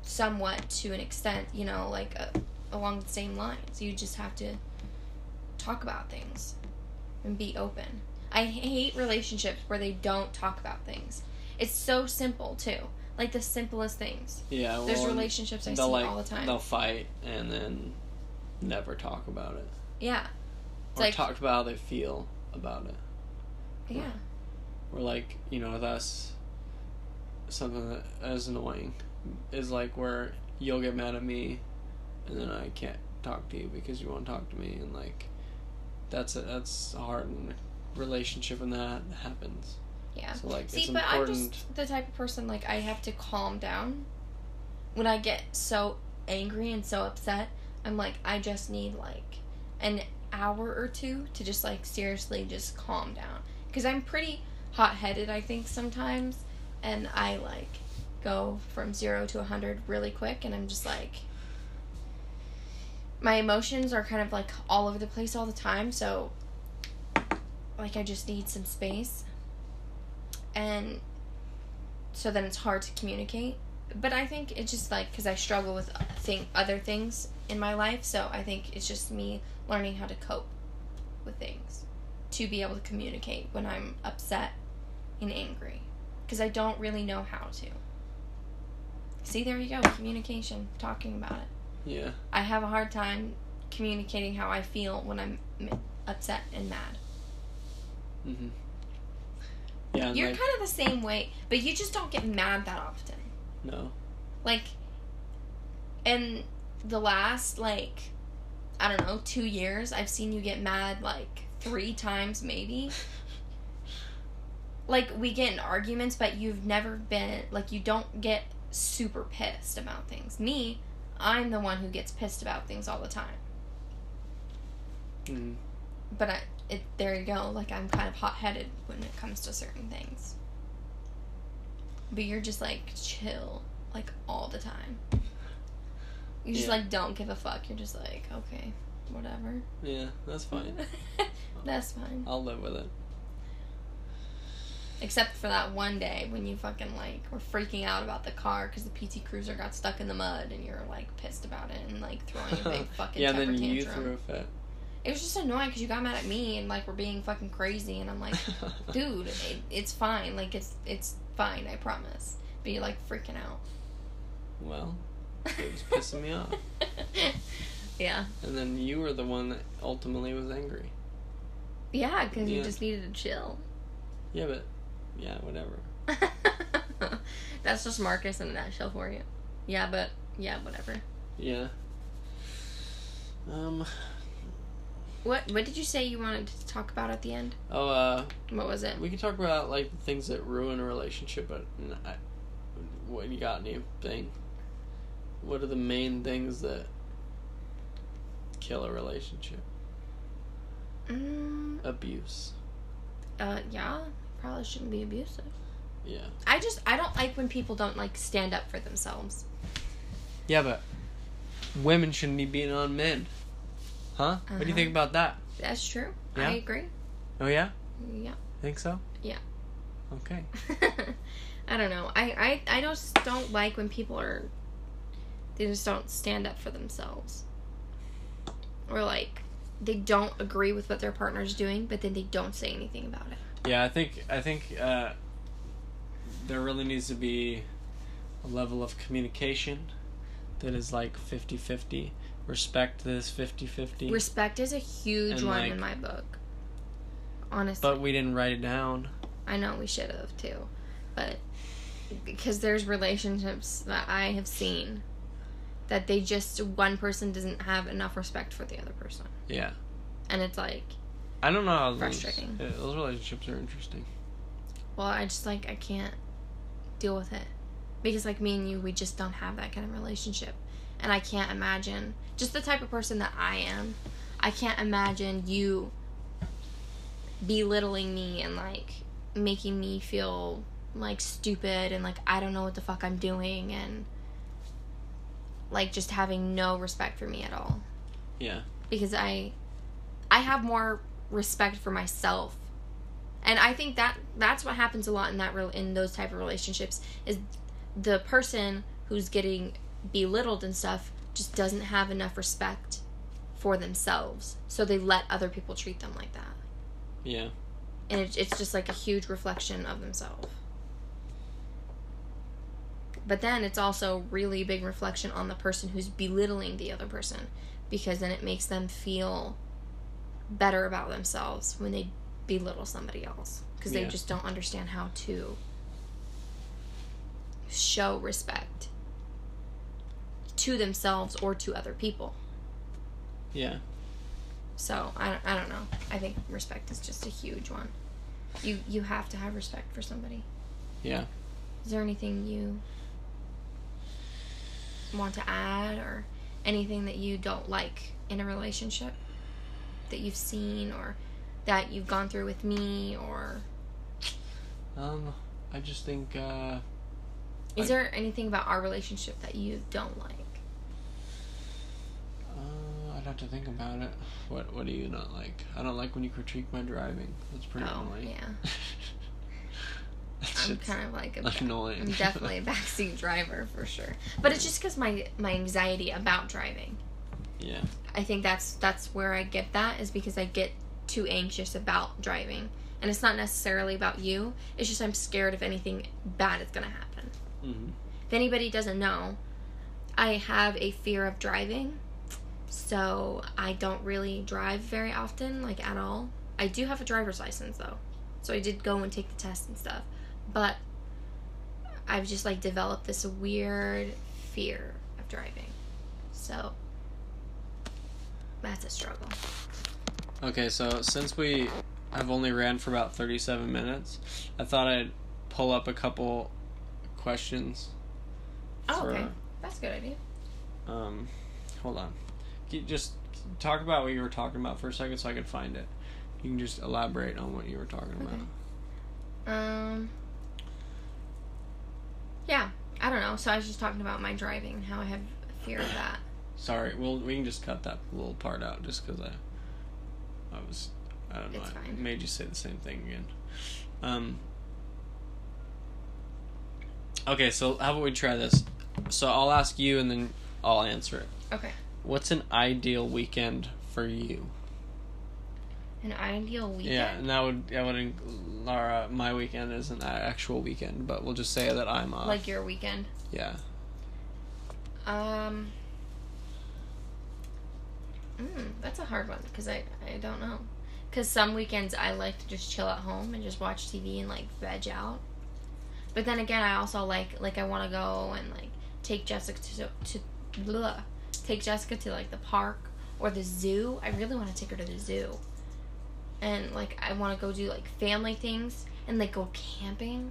somewhat to an extent, you know, like uh, along the same lines. You just have to talk about things and be open. I hate relationships where they don't talk about things. It's so simple too. Like the simplest things. Yeah, well, There's relationships I see they'll like all the time. they'll fight and then never talk about it, Yeah. It's or like talk about how they feel about it. yeah. Or like you know, us, something that is annoying is like where you'll get mad at me, and then I can't talk to you because you won't talk to me, and like that's a, that's hard relationship when that happens. Yeah. So like See, but I'm just the type of person like I have to calm down. When I get so angry and so upset. I'm like I just need like an hour or two to just like seriously just calm down. Because I'm pretty hot-headed I think sometimes. And I like go from 0 to a 100 really quick and I'm just like my emotions are kind of like all over the place all the time. So like I just need some space and so then it's hard to communicate. But i think it's just like because i struggle with thing, other things in my life so i think it's just me learning how to cope with things to be able to communicate when i'm upset and angry because i don't really know how to. See there you go communication talking about it. Yeah, i have a hard time communicating how i feel when i'm upset and mad. Hmm yeah. You're like, kind of the same way but you just don't get mad that often. No, like in the last like i don't know two years i've seen you get mad like three times maybe. Like we get in arguments but you've never been like you don't get super pissed about things. Me i'm the one who gets pissed about things all the time. Mm, but I, it there you go like i'm kind of hot-headed when it comes to certain things but you're just like chill like all the time you just Yeah. like don't give a fuck you're just like okay whatever yeah, that's fine. that's fine I'll live with it. except for that one day when you fucking like were freaking out about the car because the pt cruiser got stuck in the mud and you're like pissed about it and like throwing a big fucking yeah, and then you tantrum threw a fit. It was just annoying because you got mad at me and like we're being fucking crazy and i'm like dude, it, it's fine. Like it's it's fine. I promise. But you're like freaking out. well, it was pissing me off. yeah, And then you were the one that ultimately was angry. yeah, because you just needed to chill. Yeah, but yeah, whatever. That's just Marcus in a nutshell for you. Yeah, but yeah, whatever. Yeah. Um. What what did you say you wanted to talk about at the end? Oh, uh, What was it? we can talk about like the things that ruin a relationship, but I, what you got anything? What are the main things that kill a relationship? Mm, Abuse. uh, yeah, probably shouldn't be abusive. Yeah. I just I don't like when people don't like stand up for themselves. Yeah, but women shouldn't be beating on men. Huh? What do you Uh-huh. think about that? That's true. Yeah? I agree. Oh yeah, Yeah. think so? Yeah. Okay. I don't know. I, I I just don't like when people are they just don't stand up for themselves. Or like they don't agree with what their partner's doing, but then they don't say anything about it. Yeah, I think I think uh, there really needs to be a level of communication that is like 50-50. Respect this 50-50. Respect is a huge And, one like- in my book. Honestly. but we didn't write it down. I know we should have too. But because there's relationships that I have seen that they just one person doesn't have enough respect for the other person. Yeah. And it's like I don't know how those, Frustrating. yeah, those relationships are interesting. Well, I just like I can't deal with it. because like me and you we just don't have that kind of relationship and i can't imagine just the type of person that i am i can't imagine you belittling me and like making me feel like stupid and like i don't know what the fuck i'm doing and like just having no respect for me at all Yeah. because I I have more respect for myself. And I think that that's what happens a lot in that real in those type of relationships is the person who's getting belittled and stuff just doesn't have enough respect for themselves. So they let other people treat them like that. Yeah. And it, it's just like a huge reflection of themselves. But then it's also really big reflection on the person who's belittling the other person because then it makes them feel better about themselves when they belittle somebody else because they just don't understand how to show respect to themselves or to other people. Yeah. So I, I don't know. I think respect is just a huge one. You you have to have respect for somebody. Yeah. Is there anything you want to add or anything that you don't like in a relationship that you've seen or that you've gone through with me or Um, I just think uh, is I- there anything about our relationship that you don't like? I'd have to think about it. What What do you not like? I don't like when you critique my driving. That's pretty Oh, annoying. yeah. I'm kind of like a annoying. I'm definitely a backseat driver for sure. But it's just because my my anxiety about driving. yeah. I think that's that's where I get that is because I get too anxious about driving, and it's not necessarily about you. It's just I'm scared if anything bad is gonna happen. hmm If anybody doesn't know, I have a fear of driving, so I don't really drive very often, like at all. I do have a driver's license though, so I did go and take the test and stuff, but I've just like developed this weird fear of driving. So that's a struggle. Okay, so since we have only ran for about thirty-seven minutes, I thought I'd pull up a couple questions. Oh, for, okay. That's a good idea. Um, hold on. Just talk about what you were talking about for a second, so I could find it. You can just elaborate on what you were talking about. Um. Yeah, I don't know. So I was just talking about my driving, how I have fear of that. Sorry, well we can just cut that little part out just because I, I was, I don't know, It's I fine. made you say the same thing again. Um. Okay, so how about we try this? So I'll ask you and then I'll answer it. Okay. What's an ideal weekend for you? An ideal weekend. Yeah, and that would that would Laura. My weekend isn't an actual weekend, but we'll just say that I'm off. Like your weekend. yeah, Um. Mm, that's a hard one because I I don't know. Because some weekends I like to just chill at home and just watch TV and like veg out. But then again, I also like like I want to go and like take Jessica to to blah, take Jessica to like the park or the zoo. I really want to take her to the zoo. And like I want to go do like family things and like go camping.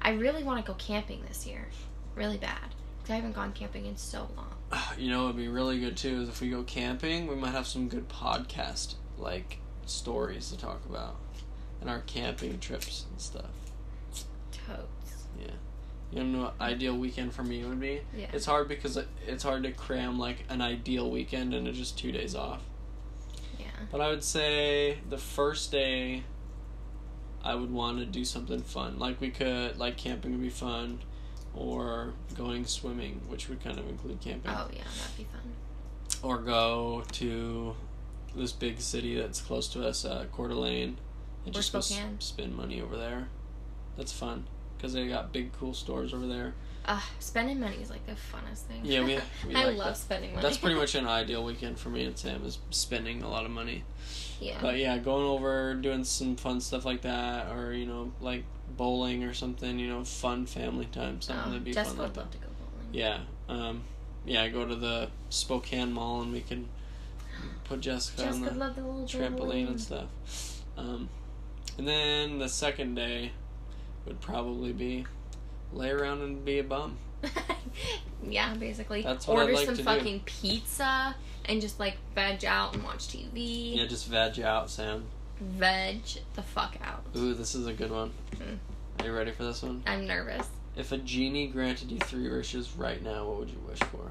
I really want to go camping this year, really bad. Cause I haven't gone camping in so long. you know, it'd be really good too is if we go camping, we might have some good podcast like stories to talk about, and our camping trips and stuff. Totes. Yeah, you know what ideal weekend for me would be? Yeah. It's hard because it- it's hard to cram like an ideal weekend into just two days off. Yeah. But I would say the first day I would want to do something fun. Like we could like camping would be fun or going swimming, which would kind of include camping. Oh yeah, that'd be fun. Or go to this big city that's close to us, uh, Coeur d'Alene, and Or just go s- Spokane. spend money over there. That's fun because they got big cool stores over there. Uh, spending money is like the funnest thing. Yeah, we- we I like love that. spending money. That's pretty much an ideal weekend for me and Sam is spending a lot of money. yeah. But yeah, going over, doing some fun stuff like that, or you know, like bowling or something. You know, fun family time, something oh, that'd be Jessica fun like would that. to go bowling. Yeah, um, yeah. Go to the Spokane Mall and we can put Jessica, on Jessica the the little trampoline and stuff. Um, and then the second day would probably be lay around and be a bum. yeah, basically. That's what I'd Order like some to do. fucking pizza and just like veg out and watch TV. Yeah, just veg out, Sam. Veg the fuck out. Ooh, this is a good one. Mm. Are you ready for this one? I'm nervous. If a genie granted you three wishes right now, what would you wish for?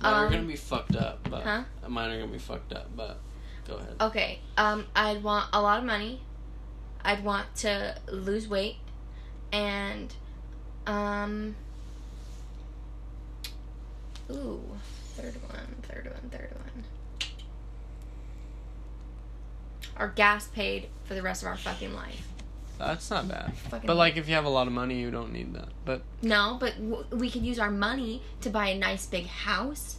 Mine are Um, gonna be fucked up, but huh? mine are gonna be fucked up. But go ahead. Okay, um, I'd want a lot of money. I'd want to lose weight, and um, ooh, third one, third one, third one. Our gas paid for the rest of our fucking life. That's not bad. Fucking But like, if you have a lot of money, you don't need that. But No, but w- we could use our money to buy a nice big house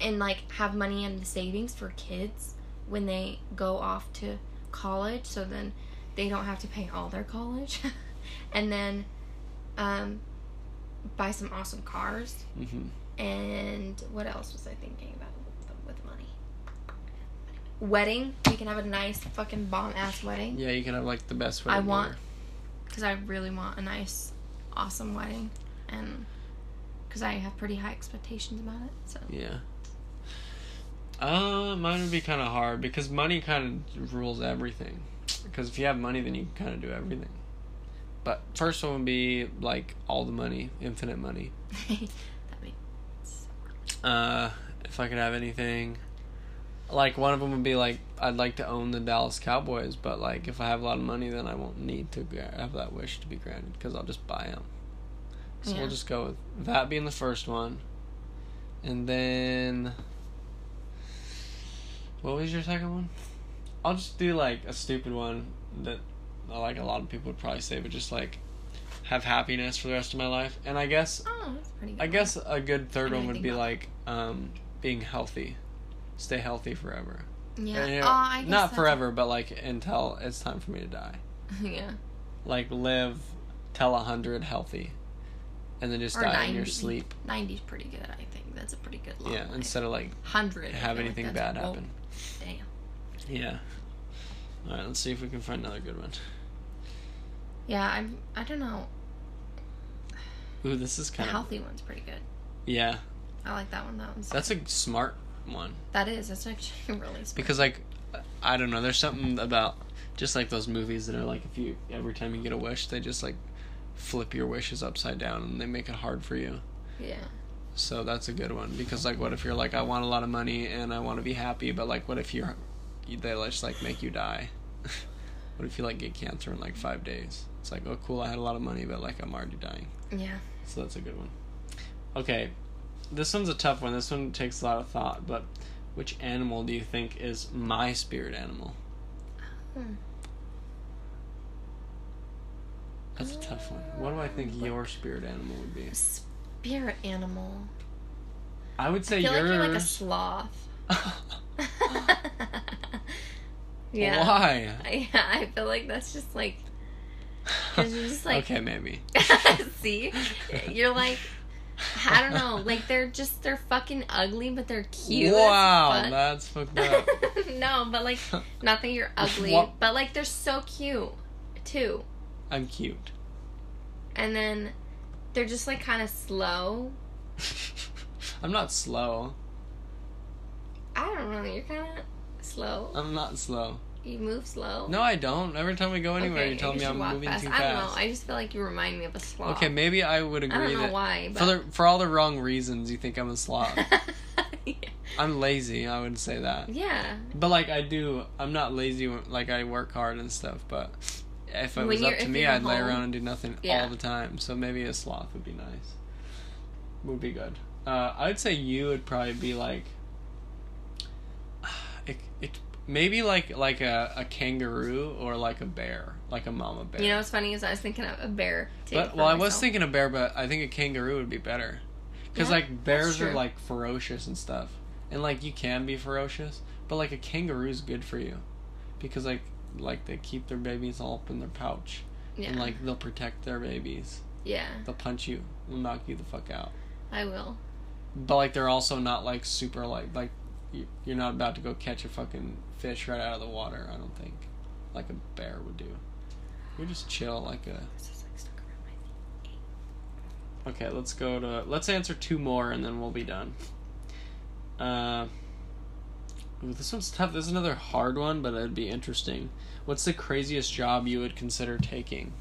and like have money in the savings for kids when they go off to college so then they don't have to pay all their college. and then um buy some awesome cars hmm and what else was I thinking about with, with money? Wedding. We can have a nice fucking bomb ass wedding. yeah, you can have like the best wedding. I want- because I really want a nice, awesome wedding, and because I have pretty high expectations about it. So Yeah. Uh, mine would be kind of hard because money kind of rules everything. Because if you have money, then you can kind of do everything. But first one would be like all the money, infinite money. that makes Uh, if I could have anything, like one of them would be like I'd like to own the Dallas Cowboys, but like if I have a lot of money, then I won't need to have that wish to be granted because I'll just buy them. So Yeah. we'll just go with that being the first one, and then what was your second one? I'll just do like a stupid one that like a lot of people would probably say, but just like have happiness for the rest of my life. And I guess oh, that's pretty good. I guess a good third one would be like um, being healthy, stay healthy forever. yeah, And, you oh, know, I guess not that's- forever, but like until it's time for me to die. yeah, Like live till a hundred healthy, and then just Or die in your sleep. 90's pretty good. I think that's a pretty good. Long Yeah, life. instead of like hundred. Have feel like anything bad happen. Damn. Yeah. All right, let's see if we can find another good one. Yeah, I'm. I don't know. Ooh, this is The kind of healthy one's pretty good. yeah. I like that one. That one's. That's a smart one that is. That's actually really. Smart. because like I don't know. There's something about just like those movies that are like if you every time you get a wish, they just like flip your wishes upside down and they make it hard for you. Yeah. So that's a good one because like what if you're like I want a lot of money and I want to be happy, but like what if you're you- they just like make you die? what if you like get cancer in like five days? It's like oh cool, I had a lot of money, but like I'm already dying. Yeah. So that's a good one. Okay, this one's a tough one. This one takes a lot of thought, but which animal do you think is my spirit animal? Hmm. That's a tough one. What do I think your spirit animal would be? Spirit animal. I would say I feel yours. like you're like a sloth. yeah. Why? Yeah, I feel like that's just like. 'Cause you're just like- okay, maybe. See, you're like. I don't know. Like they're just they're fucking ugly, but they're cute. Wow, That's that's fucked up. no, but like not that you're ugly, What? but like they're so cute too. I'm cute. And then they're just like kind of slow. I'm not slow. I don't know. You're kind of slow. I'm not slow. You move slow. No, I don't. Every time we go anywhere, Okay, you tell maybe me I'm moving fast. too fast. I don't know. I just feel like you remind me of a sloth. Okay, maybe I would agree I don't know that why, but for the for all the wrong reasons, you think I'm a sloth. yeah. I'm lazy. I would say that. yeah. But like I do, I'm not lazy. Like I work hard and stuff. But if it When was up to me, I'd lay around and do nothing Yeah. all the time. So maybe a sloth would be nice. Would be good. Uh, I'd say you would probably be like. Maybe like like a, a kangaroo or like a bear, like a mama bear. You know what's funny is I was thinking of a bear. But well, I was thinking a bear, but I think a kangaroo would be better. Because Yeah, like bears are like ferocious and stuff, and like you can be ferocious, but like a kangaroo's good for you, because like like they keep their babies all up in their pouch, Yeah. and like they'll protect their babies. yeah, They'll punch you, they'll knock you the fuck out. I will. But like they're also not like super like like you're not about to go catch a fucking fish right out of the water. I don't think, like a bear would do. You're just chill like a This is like stuck around my feet. Okay, let's go to. Let's answer two more and then we'll be done. Uh, ooh, this one's tough. This is another hard one, but it'd be interesting. What's the craziest job you would consider taking?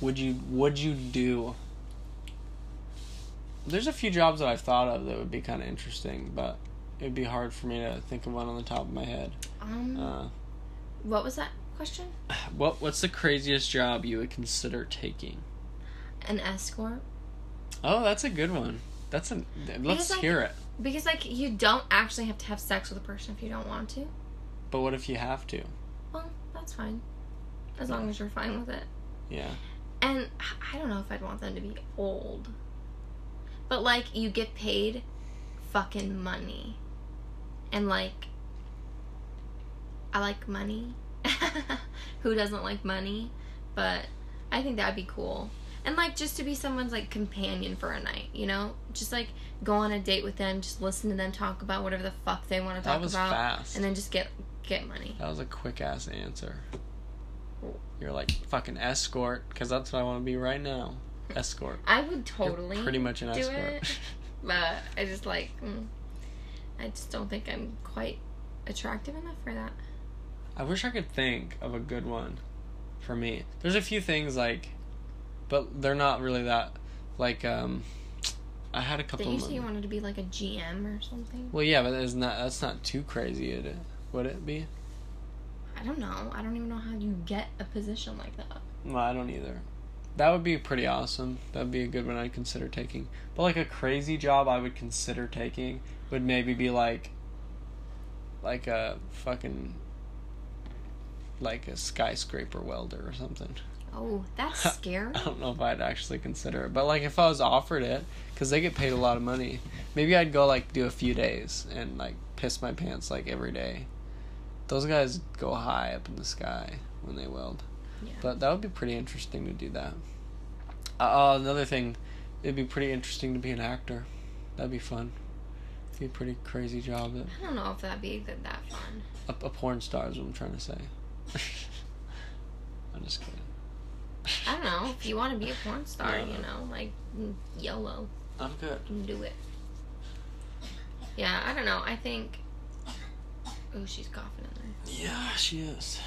Would you Would you do? There's a few jobs that I've thought of that would be kind of interesting, but it'd be hard for me to think of one on the top of my head. Um, Uh, what was that question? what What's the craziest job you would consider taking? An escort. Oh, that's a good one. That's a. Let's like, hear it. Because like you don't actually have to have sex with a person if you don't want to. But what if you have to? Well, that's fine. As long as you're fine with it. Yeah. And I don't know if I'd want them to be old. But like you get paid fucking money. And like I like money. Who doesn't like money? But I think that'd be cool. And like just to be someone's like companion for a night, you know? Just like go on a date with them, just listen to them talk about whatever the fuck they want to That talk was about. fast. And then just get get money. That was a quick ass answer. You're like fucking escort, because that's what I want to be right now. Escort. I would You're totally pretty much an do escort. it. But I just like, mm, I just don't think I'm quite attractive enough for that. I wish I could think of a good one for me. There's a few things like, but they're not really that. Like, um, I had a Did couple. you of say you wanted to be like a GM or something? Well, yeah, but isn't that that's not too crazy, it? Would it be? I don't know. I don't even know how you get a position like that. Well, I don't either. That would be pretty awesome. That'd be a good one I'd consider taking. But like a crazy job I would consider taking would maybe be like like a fucking like a skyscraper welder or something. Oh, that's scary. I don't know if I'd actually consider it, but like if I was offered it, because they get paid a lot of money, maybe I'd go like do a few days and like piss my pants like every day. Those guys go high up in the sky when they weld, Yeah. but that would be pretty interesting to do that. Uh, uh, another thing, it'd be pretty interesting to be an actor. That'd be fun. Be a pretty crazy job. I don't know if that'd be that, that fun. a, a porn star is what I'm trying to say. I'm just kidding. I don't know. If you want to be a porn star, no. you know, like mm, YOLO, I'm good. do it. Yeah, I don't know. I think. Oh, she's coughing in there. Yeah, she is.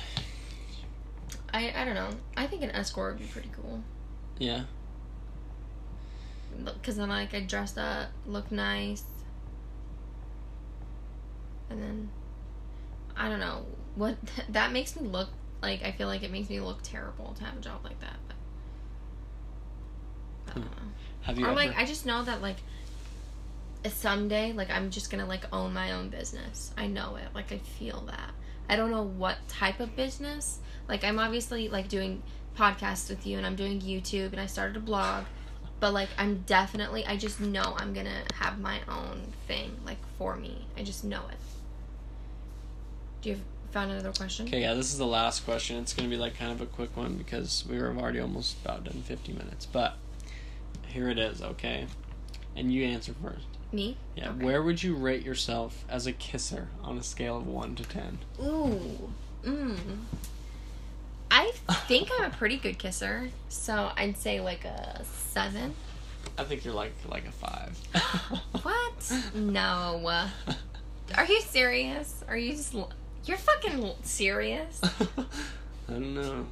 I I don't know. I think an escort would be pretty cool. Yeah. Because then, like, I dress up, look nice. And then, I don't know. What, that makes me look, like, I feel like it makes me look terrible to have a job like that. But, I don't know. Have you Or, ever? like, I just know that, like, someday, like, I'm just gonna, like, own my own business. I know it. Like, I feel that. I don't know what type of business. Like, I'm obviously, like, doing podcasts with you and I'm doing YouTube and I started a blog. But, like, I'm definitely, I just know I'm gonna have my own thing, like, for me. I just know it. Do you have found another question? Okay, yeah, this is the last question. It's gonna be like kind of a quick one because we were already almost about done fifty minutes. But here it is, okay? And you answer first. Me? Yeah. Okay. Where would you rate yourself as a kisser on a scale of one to ten? Ooh. Mmm. I think I'm a pretty good kisser, so I'd say like a seven. I think you're like like a five. What? No. Are you serious? Are you just. You're fucking serious? I don't know.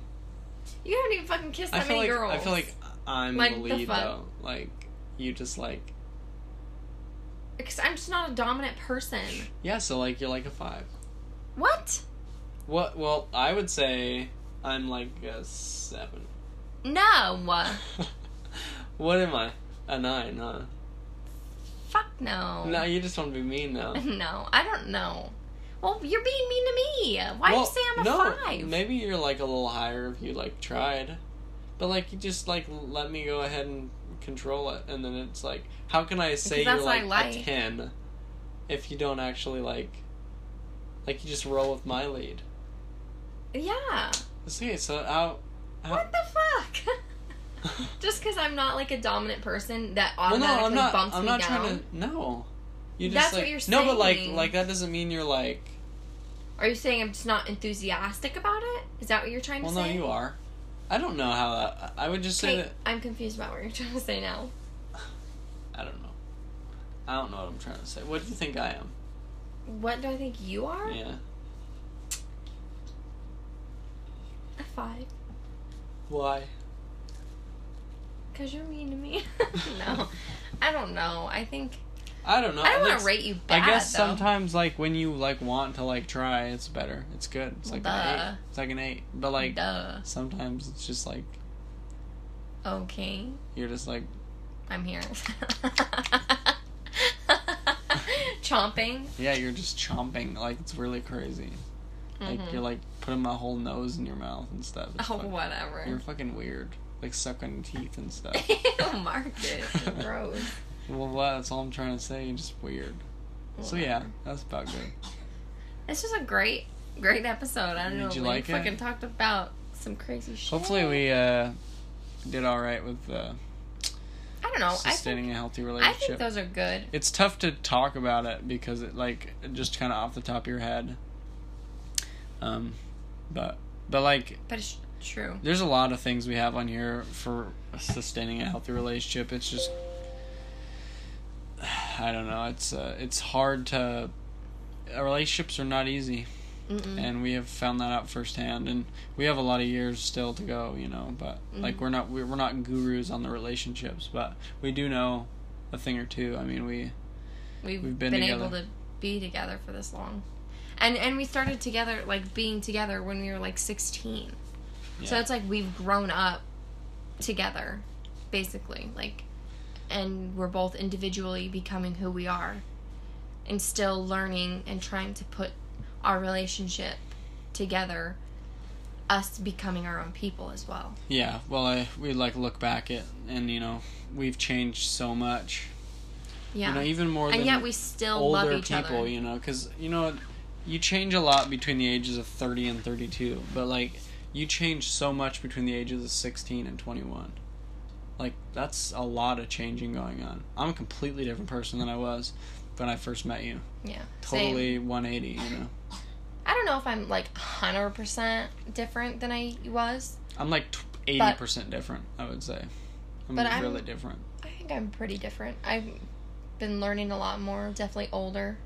You haven't even fucking kissed I that feel many like girls. I feel like I'm Like the the lead fuck? though. Like you just like Because I'm just not a dominant person. yeah. So like you're like a five. What? What? Well, I would say I'm like a seven. No. what am I? A nine, huh? Fuck no. No, you just want to be mean now. No, I don't know. Well, you're being mean to me. Why do you say I'm a no, five? Maybe you're like a little higher if you like tried, but like you just like let me go ahead and control it, and then it's like, how can I say Because you're like, I a like. ten if you don't actually like, like you just roll with my lead? Yeah. See, so how? how What the fuck? Just because I'm not like a dominant person that well, no, automatically I'm not. bumps I'm me not down. trying to. No. You just That's like what you're saying. no, but like like that doesn't mean you're like. Are you saying I'm just not enthusiastic about it? Is that what you're trying Well, to say? Well, no, you are. I don't know how that. I would just say that. I'm confused about what you're trying to say now. I don't know. I don't know what I'm trying to say. What do you think I am? What do I think you are? Yeah. A five. Why? Cause you're mean to me. no, I don't know. I think I don't know. I don't want to rate you bad. I guess though. sometimes like when you like want to like try, it's better. It's good. It's like an eight. It's like an eight. But like Duh. sometimes it's just like Okay, you're just like I'm here. Chomping. yeah, you're just chomping. Like it's really crazy. Like Mhm. you're like putting my whole nose in your mouth and stuff. It's Oh, whatever. You're fucking weird. Like sucking teeth and stuff. Ew, Marcus. Gross. Well. That's all I'm trying to say. Just weird. So yeah, that's about good. This was a great, great episode. I don't Did know. you we like it? fucking talked about some crazy shit. Hopefully we uh did all right with uh, I don't know. I sustaining think, a healthy relationship. I think those are good. it's tough to talk about it because it like just kind of off the top of your head. Um, but but like But it's true. there's a lot of things we have on here for sustaining a healthy relationship. It's just I don't know. It's uh, it's hard to uh, relationships are not easy, Mm-mm. and we have found that out firsthand. And we have a lot of years still to go, you know. But like Mhm. we're not we're we're not gurus on the relationships, but we do know a thing or two. I mean, we We've, we've been, been able to be together for this long. And and we started together like being together when we were like 16. So it's like we've grown up together basically like and we're both individually becoming who we are and still learning and trying to put our relationship together us becoming our own people as well. Yeah, well, I we like look back at and you know we've changed so much. Yeah. You know, even more and than yet we still love older each people. other. You know, because you know you change a lot between the ages of thirty and thirty-two, but like you change so much between the ages of sixteen and twenty-one. Like that's a lot of changing going on. I'm a completely different person than I was when I first met you. Yeah. Same. Totally 180. You know, I don't know if I'm like 100% different than I was. I'm like eighty percent different. I would say. I'm But I'm- really different. I think I'm pretty different. I've been learning a lot more, definitely older.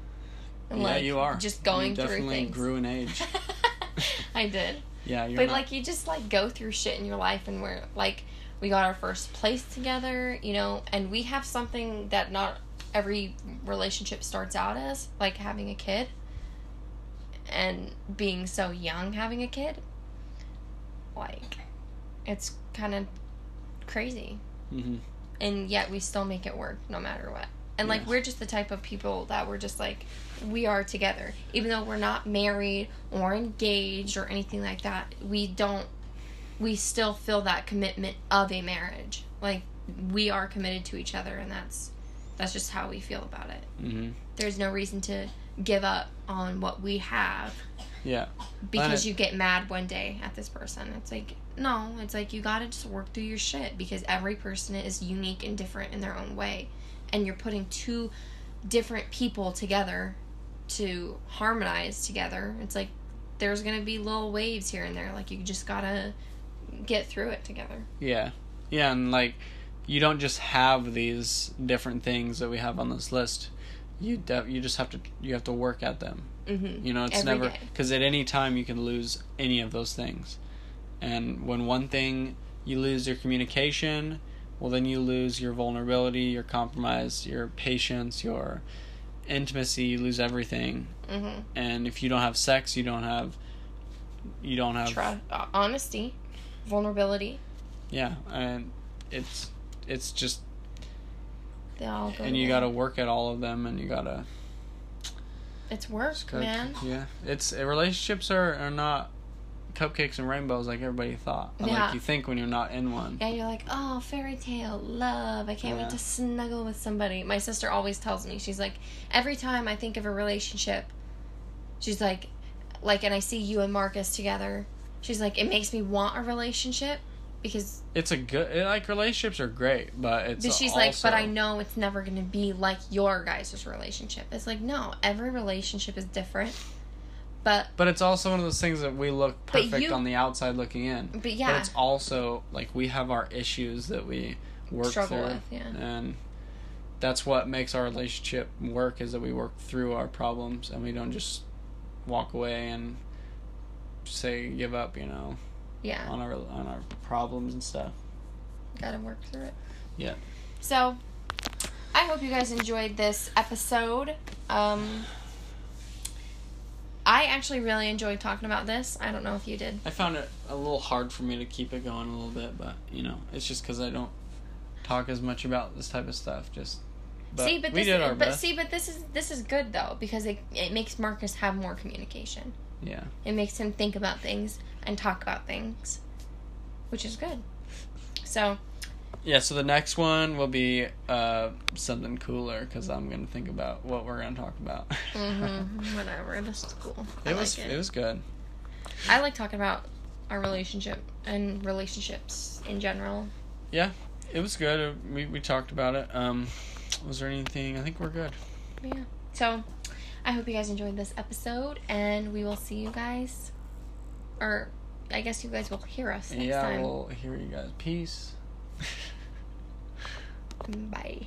And yeah, like you are. just going you through definitely things. grew in age. I did. Yeah, you're but not- like you just like go through shit in your life and we're like we got our first place together, you know, and we have something that not every relationship starts out as, like having a kid and being so young having a kid. Like it's kind of crazy. Mhm. And yet we still make it work no matter what. And like we're just the type of people that we're just like we are together. Even though we're not married or engaged or anything like that, we don't we still feel that commitment of a marriage. Like we are committed to each other and that's that's just how we feel about it. Mhm. There's no reason to give up on what we have Yeah. because it- you get mad one day at this person. It's like no, it's like you got to just work through your shit because every person is unique and different in their own way. And you're putting two different people together to harmonize together. It's like there's to be little waves here and there like you just got to get through it together. Yeah. Yeah, and like you don't just have these different things that we have on this list. You de- you just have to you have to work at them. Mhm. You know, it's Every never cuz at any time you can lose any of those things. And when one thing you lose your communication, well then you lose your vulnerability, your compromise, your patience, your intimacy, you lose everything. Mhm. And if you don't have sex, you don't have you don't have Trust, uh, honesty, vulnerability, yeah, and it's it's just they all go and you got to work at all of them and you got to It's work, man. yeah it's uh, relationships are, are not cupcakes and rainbows like everybody thought Yeah. like you think when you're not in one Yeah, you're like, oh, fairy tale, love. I can't Yeah. wait to snuggle with somebody. My sister always tells me, she's like, every time I think of a relationship, she's like, like, and I see you and Marcus together, she's like, it makes me want a relationship because it's a good like relationships are great but it's but she's also, like, but I know it's never going to be like your guys' relationship. It's like, no, every relationship is different, But But it's also one of those things that we look perfect you- on the outside looking in. but But yeah, it's also like we have our issues that we work Struggle through, with, yeah. and that's what makes our relationship work is that we work through our problems and we don't just walk away and say give up, you know, yeah, on our on our problems and stuff. gotta work through it. Yeah. So, I hope you guys enjoyed this episode. Um, I actually really enjoyed talking about this. I don't know if you did. I found it a little hard for me to keep it going a little bit, but you know, it's just because I don't talk as much about this type of stuff. Just but see, but we this, did our but best. see, but this is this is good though because it it makes Marcus have more communication. Yeah, It makes him think about things and talk about things, which is good. So, yeah. So the next one will be uh, something cooler because I'm gonna think about what we're gonna talk about. mm-hmm. whatever. This is cool. I it was like it. was good. I like talking about our relationship and relationships in general. Yeah, it was good. We we talked about it. Um, was there anything? I think we're good. Yeah. So, I hope you guys enjoyed this episode, and we will see you guys. Or, I guess you guys will hear us next yeah, time. we'll hear you guys. Peace. Bye.